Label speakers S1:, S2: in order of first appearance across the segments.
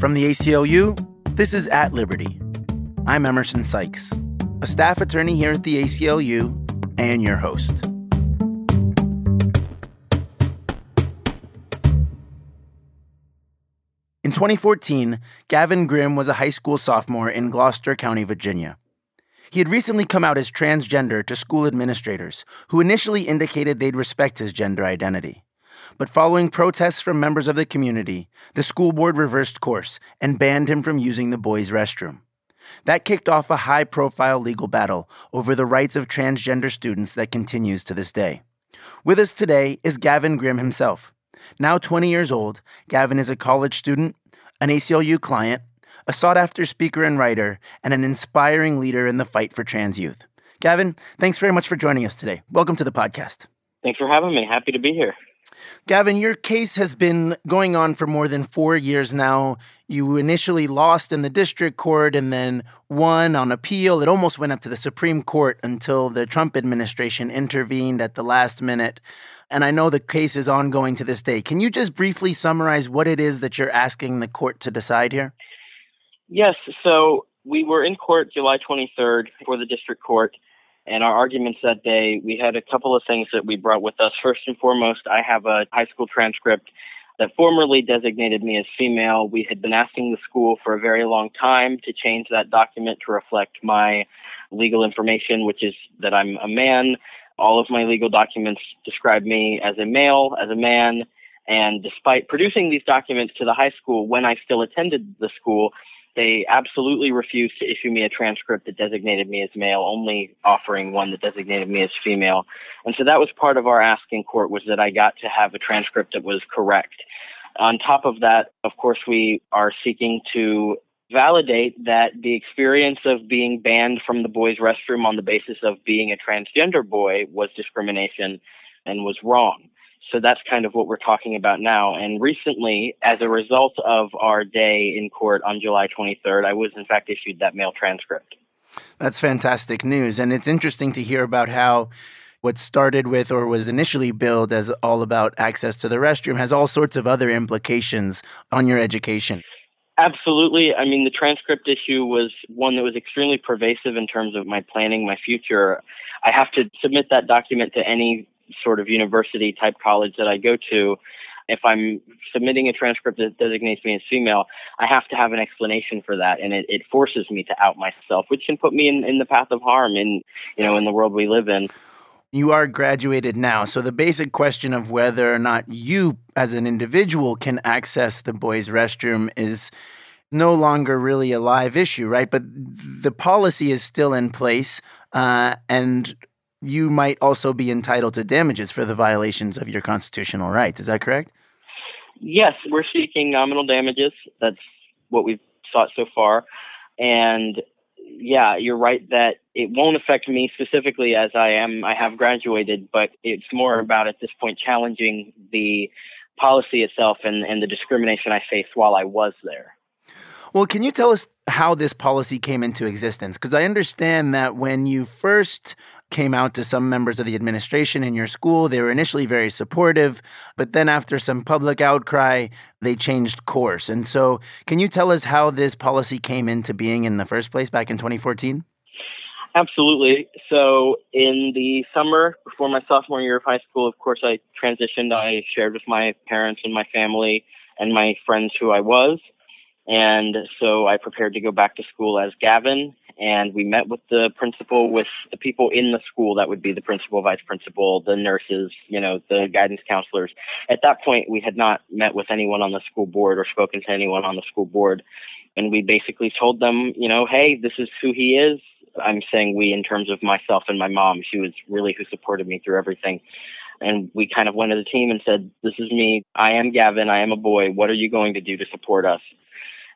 S1: From the ACLU, this is At Liberty. I'm Emerson Sykes, a staff attorney here at the ACLU and your host. In 2014, Gavin Grimm was a high school sophomore in Gloucester County, Virginia. He had recently come out as transgender to school administrators, who initially indicated they'd respect his gender identity. But following protests from members of the community, the school board reversed course and banned him from using the boys' restroom. That kicked off a high profile legal battle over the rights of transgender students that continues to this day. With us today is Gavin Grimm himself. Now 20 years old, Gavin is a college student, an ACLU client, a sought after speaker and writer, and an inspiring leader in the fight for trans youth. Gavin, thanks very much for joining us today. Welcome to the podcast.
S2: Thanks for having me. Happy to be here.
S1: Gavin, your case has been going on for more than four years now. You initially lost in the district court and then won on appeal. It almost went up to the Supreme Court until the Trump administration intervened at the last minute. And I know the case is ongoing to this day. Can you just briefly summarize what it is that you're asking the court to decide here?
S2: Yes. So we were in court July 23rd for the district court and our arguments that day, we had a couple of things that we brought with us. First and foremost, I have a high school transcript that formerly designated me as female. We had been asking the school for a very long time to change that document to reflect my legal information, which is that I'm a man. All of my legal documents describe me as a male, as a man. And despite producing these documents to the high school when I still attended the school, they absolutely refused to issue me a transcript that designated me as male, only offering one that designated me as female. And so that was part of our asking court was that I got to have a transcript that was correct. On top of that, of course, we are seeking to validate that the experience of being banned from the boys' restroom on the basis of being a transgender boy was discrimination and was wrong. So that's kind of what we're talking about now. And recently, as a result of our day in court on July 23rd, I was in fact issued that male transcript.
S1: That's fantastic news. And it's interesting to hear about how what started with or was initially billed as all about access to the restroom has all sorts of other implications on your education.
S2: Absolutely. I mean, the transcript issue was one that was extremely pervasive in terms of my planning, my future. I have to submit that document to any sort of university type college that I go to, if I'm submitting a transcript that designates me as female, I have to have an explanation for that, and it, it forces me to out myself, which can put me in, in the path of harm in you know in the world we live in.
S1: You are graduated now, so the basic question of whether or not you, as an individual, can access the boys' restroom is no longer really a live issue, right? But the policy is still in place, uh, and you might also be entitled to damages for the violations of your constitutional rights. Is that correct?
S2: Yes, we're seeking nominal damages. That's what we've sought so far. And yeah, you're right that it won't affect me specifically as I am I have graduated, but it's more about at this point challenging the policy itself and, and the discrimination I faced while I was there.
S1: Well, can you tell us how this policy came into existence? Because I understand that when you first came out to some members of the administration in your school. They were initially very supportive, but then after some public outcry, they changed course. And so, can you tell us how this policy came into being in the first place back in 2014?
S2: Absolutely. So, in the summer before my sophomore year of high school, of course, I transitioned. I shared with my parents and my family and my friends who I was. And so I prepared to go back to school as Gavin, and we met with the principal, with the people in the school that would be the principal, vice principal, the nurses, you know, the guidance counselors. At that point, we had not met with anyone on the school board or spoken to anyone on the school board. And we basically told them, you know, hey, this is who he is. I'm saying we in terms of myself and my mom. She was really who supported me through everything. And we kind of went as a team and said, This is me. I am Gavin. I am a boy. What are you going to do to support us?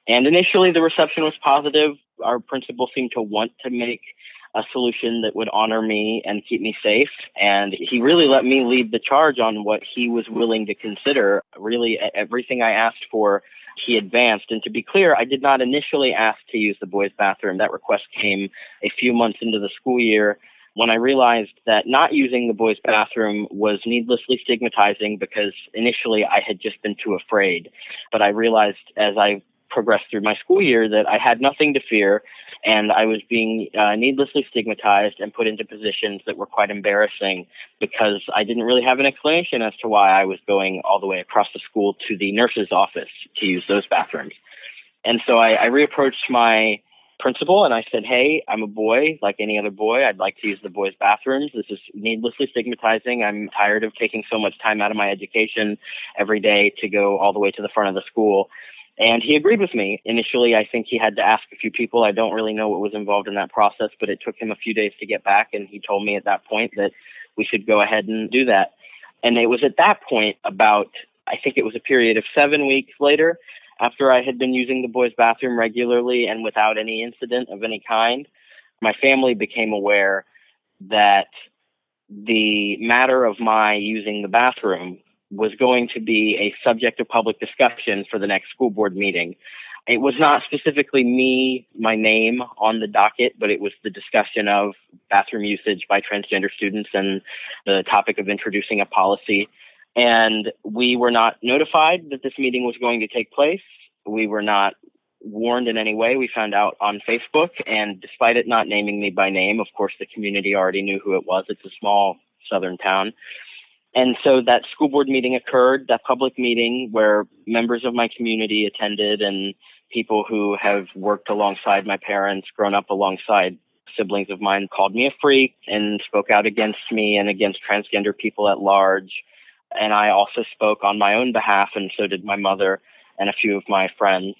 S2: And initially, the reception was positive. Our principal seemed to want to make a solution that would honor me and keep me safe. And he really let me lead the charge on what he was willing to consider. Really, everything I asked for, he advanced. And to be clear, I did not initially ask to use the boys' bathroom. That request came a few months into the school year when I realized that not using the boys' bathroom was needlessly stigmatizing because initially I had just been too afraid. But I realized as I progressed through my school year that I had nothing to fear and I was being uh, needlessly stigmatized and put into positions that were quite embarrassing because I didn't really have an explanation as to why I was going all the way across the school to the nurse's office to use those bathrooms. And so I, I reapproached my principal and I said, Hey, I'm a boy like any other boy. I'd like to use the boys' bathrooms. This is needlessly stigmatizing. I'm tired of taking so much time out of my education every day to go all the way to the front of the school. And he agreed with me. Initially, I think he had to ask a few people. I don't really know what was involved in that process, but it took him a few days to get back. And he told me at that point that we should go ahead and do that. And it was at that point, about, I think it was a period of seven weeks later, after I had been using the boys' bathroom regularly and without any incident of any kind, my family became aware that the matter of my using the bathroom was going to be a subject of public discussion for the next school board meeting. It was not specifically me, my name on the docket, but it was the discussion of bathroom usage by transgender students and the topic of introducing a policy and we were not notified that this meeting was going to take place. We were not warned in any way. We found out on Facebook, and despite it not naming me by name, of course, the community already knew who it was. It's a small southern town. And so that school board meeting occurred, that public meeting where members of my community attended and people who have worked alongside my parents, grown up alongside siblings of mine, called me a freak and spoke out against me and against transgender people at large and I also spoke on my own behalf, and so did my mother and a few of my friends.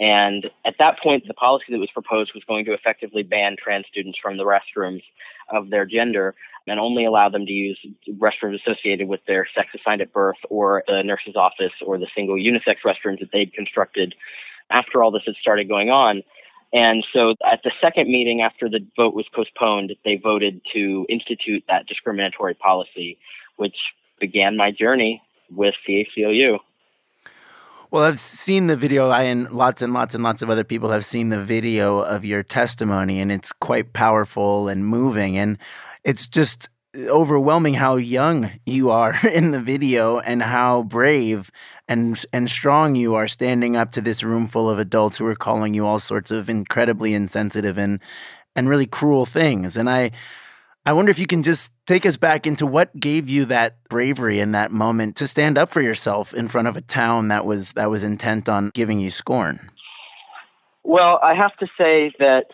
S2: And at that point, the policy that was proposed was going to effectively ban trans students from the restrooms of their gender and only allow them to use restrooms associated with their sex assigned at birth or the nurse's office or the single unisex restrooms that they'd constructed after all this had started going on. And so at the second meeting after the vote was postponed, they voted to institute that discriminatory policy, which began my journey with the ACLU.
S1: Well, I've seen the video. I and lots and lots and lots of other people have seen the video of your testimony, and it's quite powerful and moving. And it's just overwhelming how young you are in the video and how brave and and strong you are standing up to this room full of adults who are calling you all sorts of incredibly insensitive and and really cruel things. And I I wonder if you can just take us back into what gave you that bravery in that moment to stand up for yourself in front of a town that was that was intent on giving you scorn.
S2: Well, I have to say that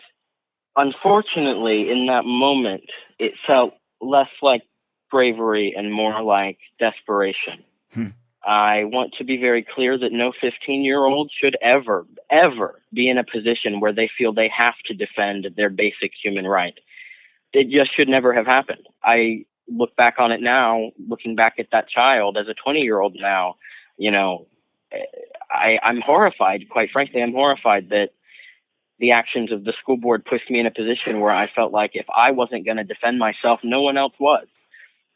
S2: unfortunately in that moment it felt less like bravery and more like desperation. Hmm. I want to be very clear that no 15 year old should ever, ever be in a position where they feel they have to defend their basic human right it just should never have happened. I look back on it now, looking back at that child as a 20 year old now, you know, I, I'm horrified, quite frankly, I'm horrified that the actions of the school board pushed me in a position where I felt like if I wasn't going to defend myself, no one else was.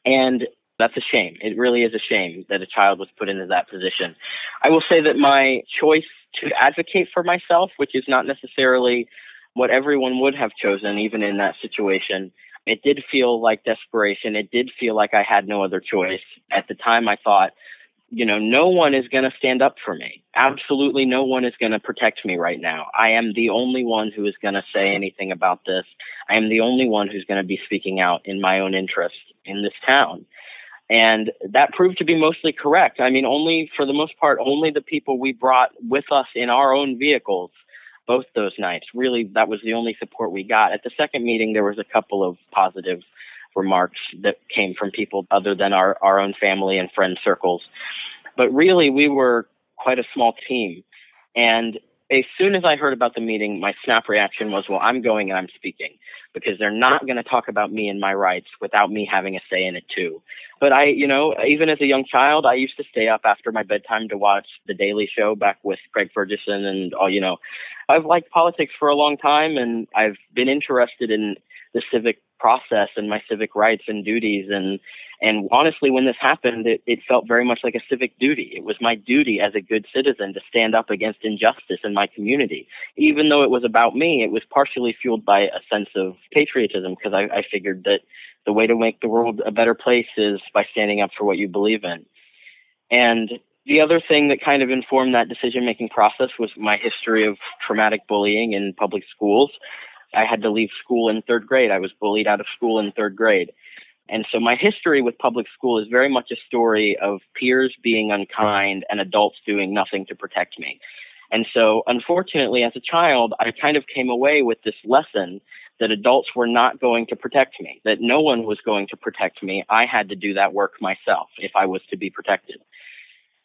S2: And that's a shame. It really is a shame that a child was put into that position. I will say that my choice to advocate for myself, which is not necessarily what everyone would have chosen, even in that situation. It did feel like desperation. It did feel like I had no other choice. At the time, I thought, you know, no one is going to stand up for me. Absolutely no one is going to protect me right now. I am the only one who is going to say anything about this. I am the only one who's going to be speaking out in my own interest in this town. And that proved to be mostly correct. I mean, only for the most part, only the people we brought with us in our own vehicles both those nights. Really, that was the only support we got. At the second meeting, there was a couple of positive remarks that came from people other than our, our own family and friend circles. But really, we were quite a small team. And as soon as I heard about the meeting, my snap reaction was, well, I'm going and I'm speaking because they're not going to talk about me and my rights without me having a say in it too. But I, you know, even as a young child, I used to stay up after my bedtime to watch The Daily Show back with Craig Ferguson and all, you know, I've liked politics for a long time and I've been interested in the civic process and my civic rights and duties and and honestly when this happened it, it felt very much like a civic duty it was my duty as a good citizen to stand up against injustice in my community even though it was about me it was partially fueled by a sense of patriotism because I, I figured that the way to make the world a better place is by standing up for what you believe in and The other thing that kind of informed that decision making process was my history of traumatic bullying in public schools. I had to leave school in third grade. I was bullied out of school in third grade. And so my history with public school is very much a story of peers being unkind and adults doing nothing to protect me. And so, unfortunately, as a child, I kind of came away with this lesson that adults were not going to protect me, that no one was going to protect me. I had to do that work myself if I was to be protected.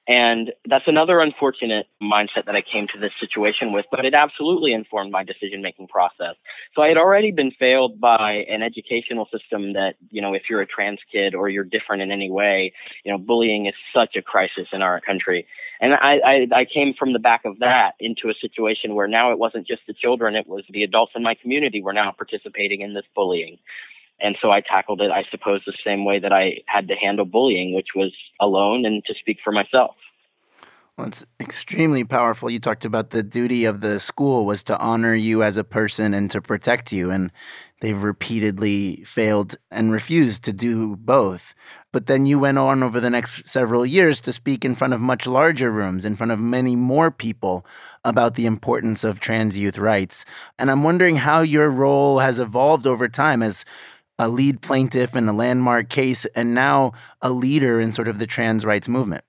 S2: And that's another unfortunate mindset that I came to this situation with, but it absolutely informed my decision making process. So I had already been failed by an educational system that, you know, if you're a trans kid or you're different in any way, you know, bullying is such a crisis in our country. And I, I, I came from the back of that into a situation where now it wasn't just the children, it was the adults in my community were now participating in this bullying. And so I tackled it, I suppose, the same way that I had to handle bullying, which was alone and to speak for myself.
S1: Well, it's extremely powerful. You talked about the duty of the school was to honor you as a person and to protect you. And they've repeatedly failed and refused to do both. But then you went on over the next several years to speak in front of much larger rooms, in front of many more people about the importance of trans youth rights. And I'm wondering how your role has evolved over time as a lead plaintiff in a landmark case and now a leader in sort of the trans rights movement?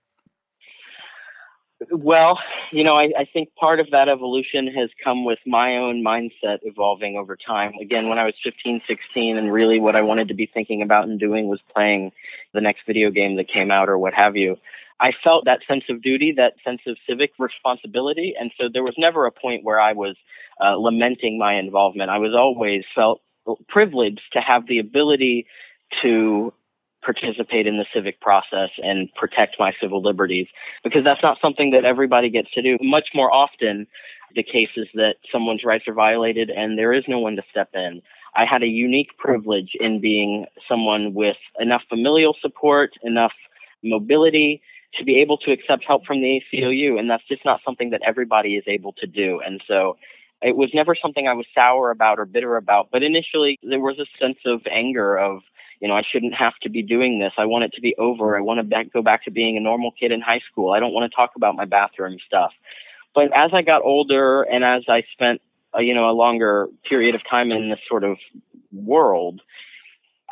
S2: Well, you know, I, I, think part of that evolution has come with my own mindset evolving over time. Again, when I was 15, 16, and really what I wanted to be thinking about and doing was playing the next video game that came out or what have you. I felt that sense of duty, that sense of civic responsibility. And so there was never a point where I was uh, lamenting my involvement. I was always felt privileged to have the ability to participate in the civic process and protect my civil liberties because that's not something that everybody gets to do. Much more often, the case is that someone's rights are violated and there is no one to step in. I had a unique privilege in being someone with enough familial support, enough mobility to be able to accept help from the ACLU. And that's just not something that everybody is able to do. And so it was never something I was sour about or bitter about, but initially there was a sense of anger of, you know, I shouldn't have to be doing this. I want it to be over. I want to back, go back to being a normal kid in high school. I don't want to talk about my bathroom stuff. But as I got older and as I spent, a, you know, a longer period of time in this sort of world,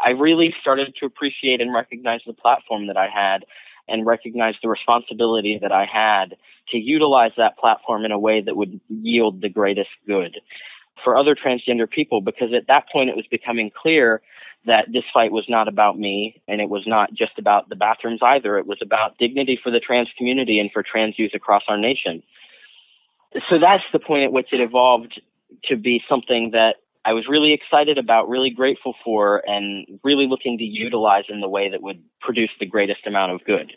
S2: I really started to appreciate and recognize the platform that I had and recognize the responsibility that I had to utilize that platform in a way that would yield the greatest good for other transgender people because at that point it was becoming clear that this fight was not about me and it was not just about the bathrooms either. It was about dignity for the trans community and for trans youth across our nation. So that's the point at which it evolved to be something that I was really excited about, really grateful for, and really looking to utilize in the way that would produce the greatest amount of good.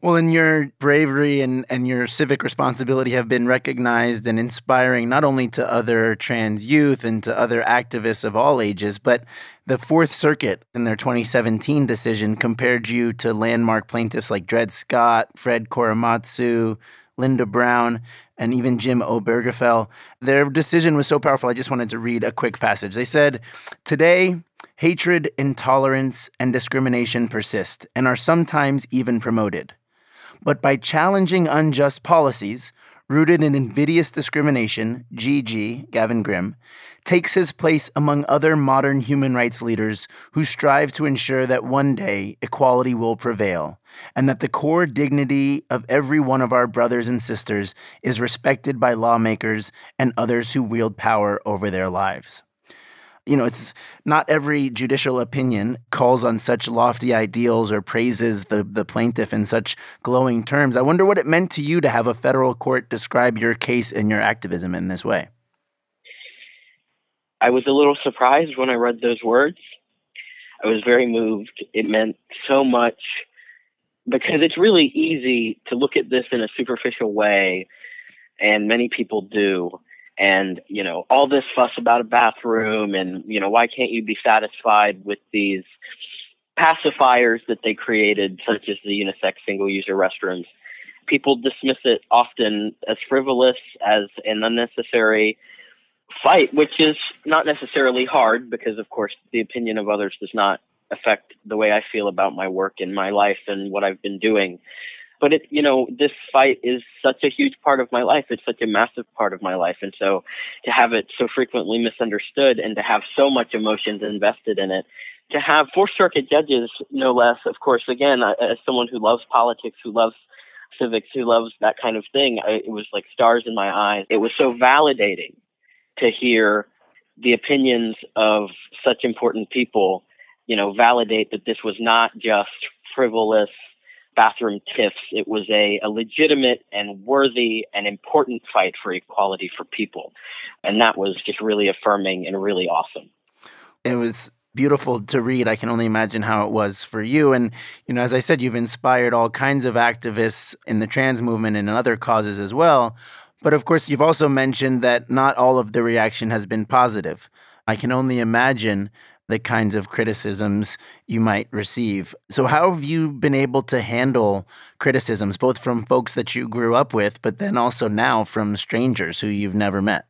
S1: Well, and your bravery and, and your civic responsibility have been recognized and inspiring not only to other trans youth and to other activists of all ages, but the Fourth Circuit in their 2017 decision compared you to landmark plaintiffs like Dred Scott, Fred Korematsu, Linda Brown, and even Jim Obergefell. Their decision was so powerful, I just wanted to read a quick passage. They said, Today, hatred, intolerance, and discrimination persist and are sometimes even promoted but by challenging unjust policies rooted in invidious discrimination, GG, Gavin Grimm, takes his place among other modern human rights leaders who strive to ensure that one day equality will prevail and that the core dignity of every one of our brothers and sisters is respected by lawmakers and others who wield power over their lives you know, it's not every judicial opinion calls on such lofty ideals or praises the, the plaintiff in such glowing terms. I wonder what it meant to you to have a federal court describe your case and your activism in this way.
S2: I was a little surprised when I read those words. I was very moved. It meant so much because it's really easy to look at this in a superficial way, and many people do and you know all this fuss about a bathroom and you know why can't you be satisfied with these pacifiers that they created such as the unisex single user restrooms? People dismiss it often as frivolous as an unnecessary fight which is not necessarily hard because of course the opinion of others does not affect the way i feel about my work and my life and what i've been doing But it, you know, this fight is such a huge part of my life. It's such a massive part of my life. And so to have it so frequently misunderstood and to have so much emotions invested in it, to have four circuit judges, no less, of course, again, as someone who loves politics, who loves civics, who loves that kind of thing, I, it was like stars in my eyes. It was so validating to hear the opinions of such important people, you know, validate that this was not just frivolous bathroom tiffs. It was a, a legitimate and worthy and important fight for equality for people. And that was just really affirming and really awesome.
S1: It was beautiful to read. I can only imagine how it was for you. And, you know, as I said, you've inspired all kinds of activists in the trans movement and in other causes as well. But of course, you've also mentioned that not all of the reaction has been positive. I can only imagine the kinds of criticisms you might receive. So, how have you been able to handle criticisms, both from folks that you grew up with, but then also now from strangers who you've never met?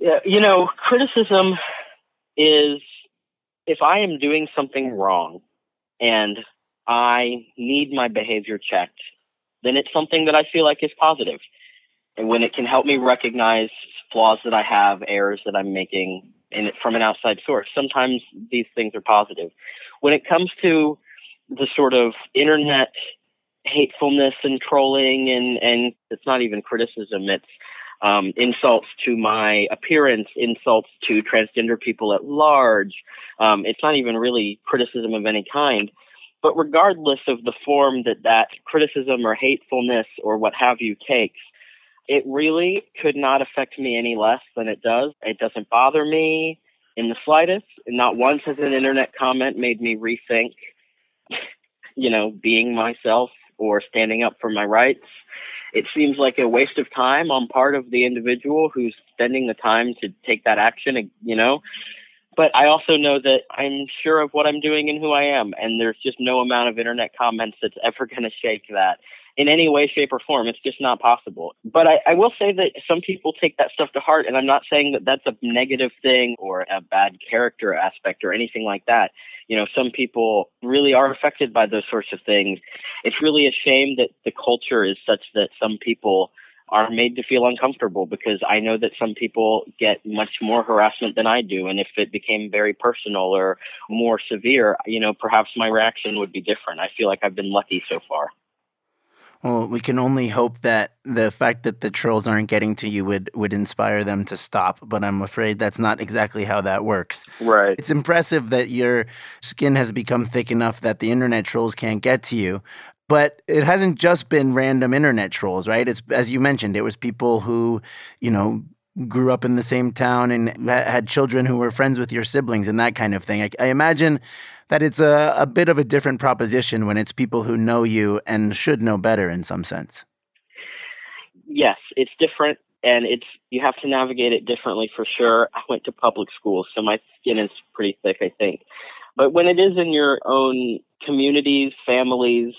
S2: Yeah, you know, criticism is if I am doing something wrong and I need my behavior checked, then it's something that I feel like is positive. And when it can help me recognize flaws that I have, errors that I'm making in from an outside source, sometimes these things are positive. When it comes to the sort of internet hatefulness and trolling and, and it's not even criticism, it's um, insults to my appearance, insults to transgender people at large. Um, it's not even really criticism of any kind. But regardless of the form that that criticism or hatefulness or what have you takes, it really could not affect me any less than it does. It doesn't bother me in the slightest. Not once has an internet comment made me rethink, you know, being myself or standing up for my rights it seems like a waste of time on part of the individual who's spending the time to take that action, you know. But I also know that I'm sure of what I'm doing and who I am, and there's just no amount of internet comments that's ever going to shake that in any way, shape, or form. It's just not possible. But I, I, will say that some people take that stuff to heart, and I'm not saying that that's a negative thing or a bad character aspect or anything like that. You know, some people really are affected by those sorts of things. It's really a shame that the culture is such that some people are made to feel uncomfortable because I know that some people get much more harassment than I do. And if it became very personal or more severe, you know, perhaps my reaction would be different. I feel like I've been lucky so far.
S1: Well, we can only hope that the fact that the trolls aren't getting to you would would inspire them to stop, but I'm afraid that's not exactly how that works.
S2: Right.
S1: It's impressive that your skin has become thick enough that the internet trolls can't get to you. But it hasn't just been random internet trolls, right? It's as you mentioned, it was people who, you know, grew up in the same town and had children who were friends with your siblings and that kind of thing. I, I imagine that it's a, a bit of a different proposition when it's people who know you and should know better in some sense.
S2: Yes, it's different and it's you have to navigate it differently for sure. I went to public school, so my skin is pretty thick, I think. But when it is in your own communities, families,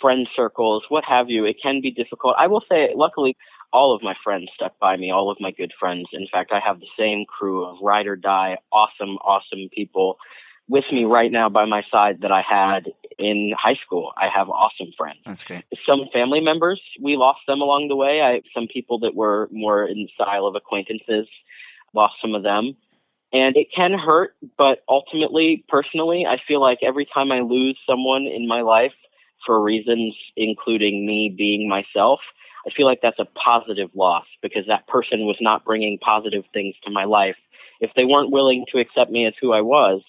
S2: friend circles, what have you, it can be difficult. I will say, luckily, all of my friends stuck by me, all of my good friends. In fact, I have the same crew of ride or die, awesome, awesome people with me right now by my side that I had in high school. I have awesome friends.
S1: That's great.
S2: Some family members, we lost them along the way. I some people that were more in the style of acquaintances, lost some of them. And it can hurt, but ultimately, personally, I feel like every time I lose someone in my life for reasons including me being myself, I feel like that's a positive loss because that person was not bringing positive things to my life. If they weren't willing to accept me as who I was,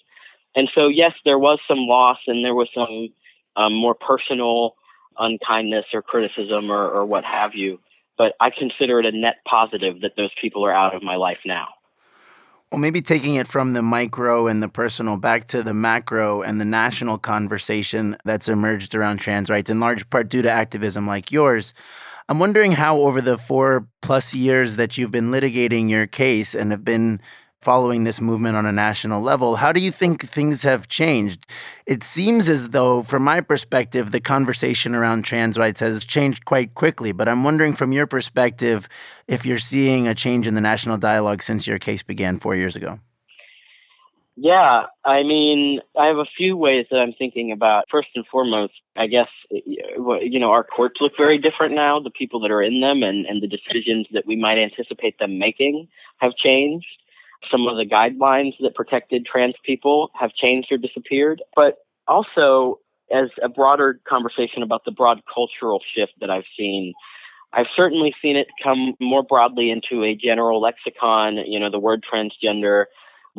S2: and so, yes, there was some loss and there was some um, more personal unkindness or criticism or, or what have you. But I consider it a net positive that those people are out of my life now.
S1: Well, maybe taking it from the micro and the personal back to the macro and the national conversation that's emerged around trans rights, in large part due to activism like yours. I'm wondering how, over the four plus years that you've been litigating your case and have been following this movement on a national level. How do you think things have changed? It seems as though, from my perspective, the conversation around trans rights has changed quite quickly. But I'm wondering, from your perspective, if you're seeing a change in the national dialogue since your case began four years ago.
S2: Yeah, I mean, I have a few ways that I'm thinking about. First and foremost, I guess, you know, our courts look very different now. The people that are in them and, and the decisions that we might anticipate them making have changed. Some of the guidelines that protected trans people have changed or disappeared. But also, as a broader conversation about the broad cultural shift that I've seen, I've certainly seen it come more broadly into a general lexicon, you know, the word transgender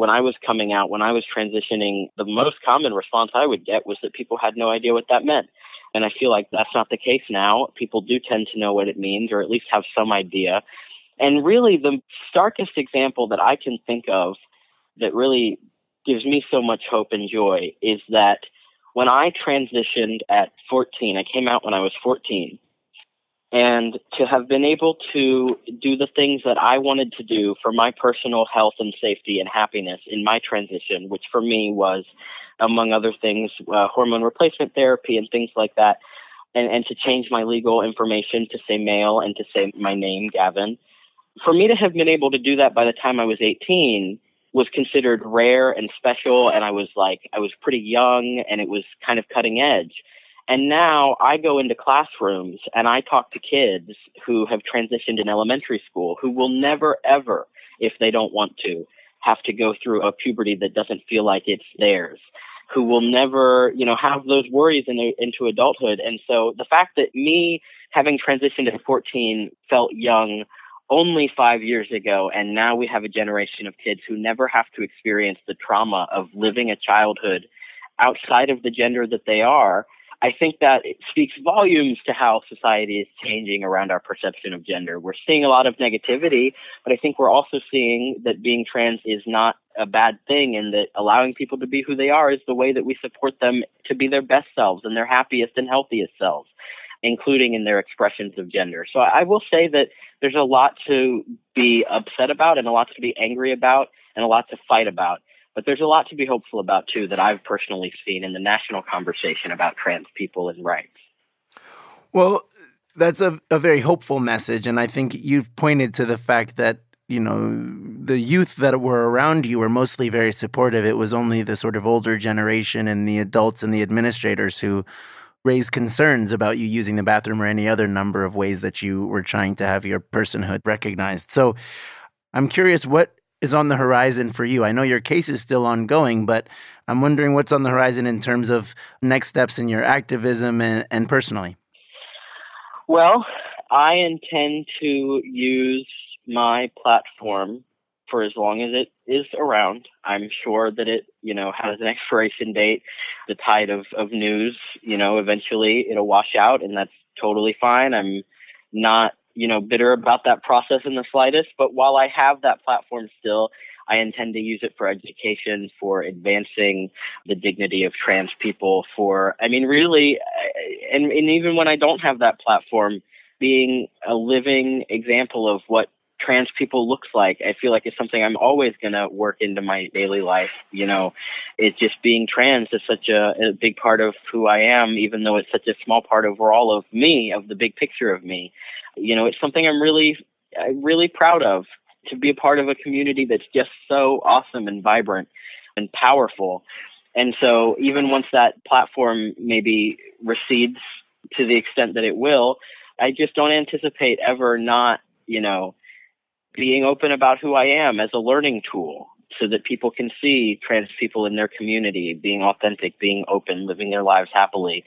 S2: when I was coming out, when I was transitioning, the most common response I would get was that people had no idea what that meant. And I feel like that's not the case now. People do tend to know what it means or at least have some idea. And really, the starkest example that I can think of that really gives me so much hope and joy is that when I transitioned at 14, I came out when I was 14 and to have been able to do the things that I wanted to do for my personal health and safety and happiness in my transition, which for me was, among other things, uh, hormone replacement therapy and things like that, and, and to change my legal information to say male and to say my name, Gavin. For me to have been able to do that by the time I was 18 was considered rare and special, and I was like, I was pretty young and it was kind of cutting edge. And now I go into classrooms and I talk to kids who have transitioned in elementary school who will never, ever, if they don't want to, have to go through a puberty that doesn't feel like it's theirs, who will never, you know, have those worries in, into adulthood. And so the fact that me having transitioned at 14 felt young only five years ago, and now we have a generation of kids who never have to experience the trauma of living a childhood outside of the gender that they are I think that it speaks volumes to how society is changing around our perception of gender. We're seeing a lot of negativity, but I think we're also seeing that being trans is not a bad thing and that allowing people to be who they are is the way that we support them to be their best selves and their happiest and healthiest selves, including in their expressions of gender. So I will say that there's a lot to be upset about and a lot to be angry about and a lot to fight about. But there's a lot to be hopeful about too that I've personally seen in the national conversation about trans people and rights.
S1: Well, that's a, a very hopeful message. And I think you've pointed to the fact that, you know, the youth that were around you were mostly very supportive. It was only the sort of older generation and the adults and the administrators who raised concerns about you using the bathroom or any other number of ways that you were trying to have your personhood recognized. So I'm curious what is on the horizon for you? I know your case is still ongoing, but I'm wondering what's on the horizon in terms of next steps in your activism and, and personally.
S2: Well, I intend to use my platform for as long as it is around. I'm sure that it, you know, has an expiration date. The tide of, of news, you know, eventually it'll wash out and that's totally fine. I'm not you know, bitter about that process in the slightest. But while I have that platform still, I intend to use it for education, for advancing the dignity of trans people, for, I mean, really, uh, and, and even when I don't have that platform, being a living example of what trans people looks like. I feel like it's something I'm always going to work into my daily life. You know, it's just being trans is such a, a, big part of who I am, even though it's such a small part overall of me, of the big picture of me you know, it's something I'm really, I'm really proud of to be a part of a community that's just so awesome and vibrant and powerful. And so even once that platform maybe recedes to the extent that it will, I just don't anticipate ever not, you know, being open about who I am as a learning tool so that people can see trans people in their community being authentic, being open, living their lives happily.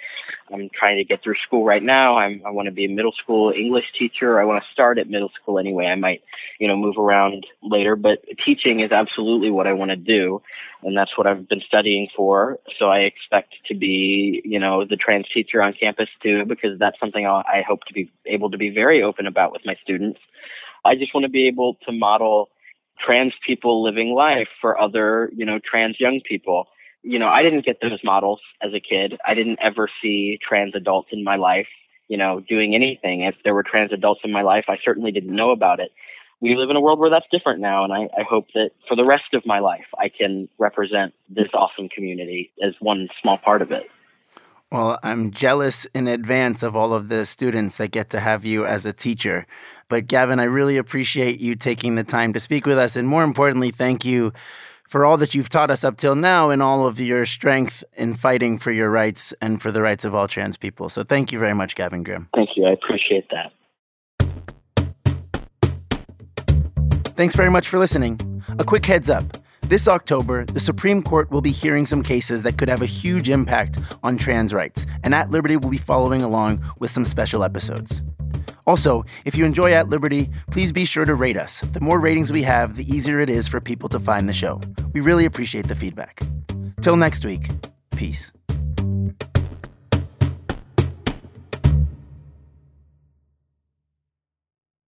S2: I'm trying to get through school right now. I'm, I want to be a middle school English teacher. I want to start at middle school anyway. I might, you know, move around later, but teaching is absolutely what I want to do. And that's what I've been studying for. So I expect to be, you know, the trans teacher on campus too, because that's something I hope to be able to be very open about with my students. I just want to be able to model trans people living life for other, you know, trans young people. You know, I didn't get those models as a kid. I didn't ever see trans adults in my life, you know, doing anything. If there were trans adults in my life, I certainly didn't know about it. We live in a world where that's different now, and I, I hope that for the rest of my life, I can represent this awesome community as one small part of it.
S1: Well, I'm jealous in advance of all of the students that get to have you as a teacher. But Gavin, I really appreciate you taking the time to speak with us. And more importantly, thank you for all that you've taught us up till now and all of your strength in fighting for your rights and for the rights of all trans people. So thank you very much, Gavin Grimm.
S2: Thank you. I appreciate that.
S1: Thanks very much for listening. A quick heads up. This October, the Supreme Court will be hearing some cases that could have a huge impact on trans rights, and At Liberty will be following along with some special episodes. Also, if you enjoy At Liberty, please be sure to rate us. The more ratings we have, the easier it is for people to find the show. We really appreciate the feedback. Till next week, peace.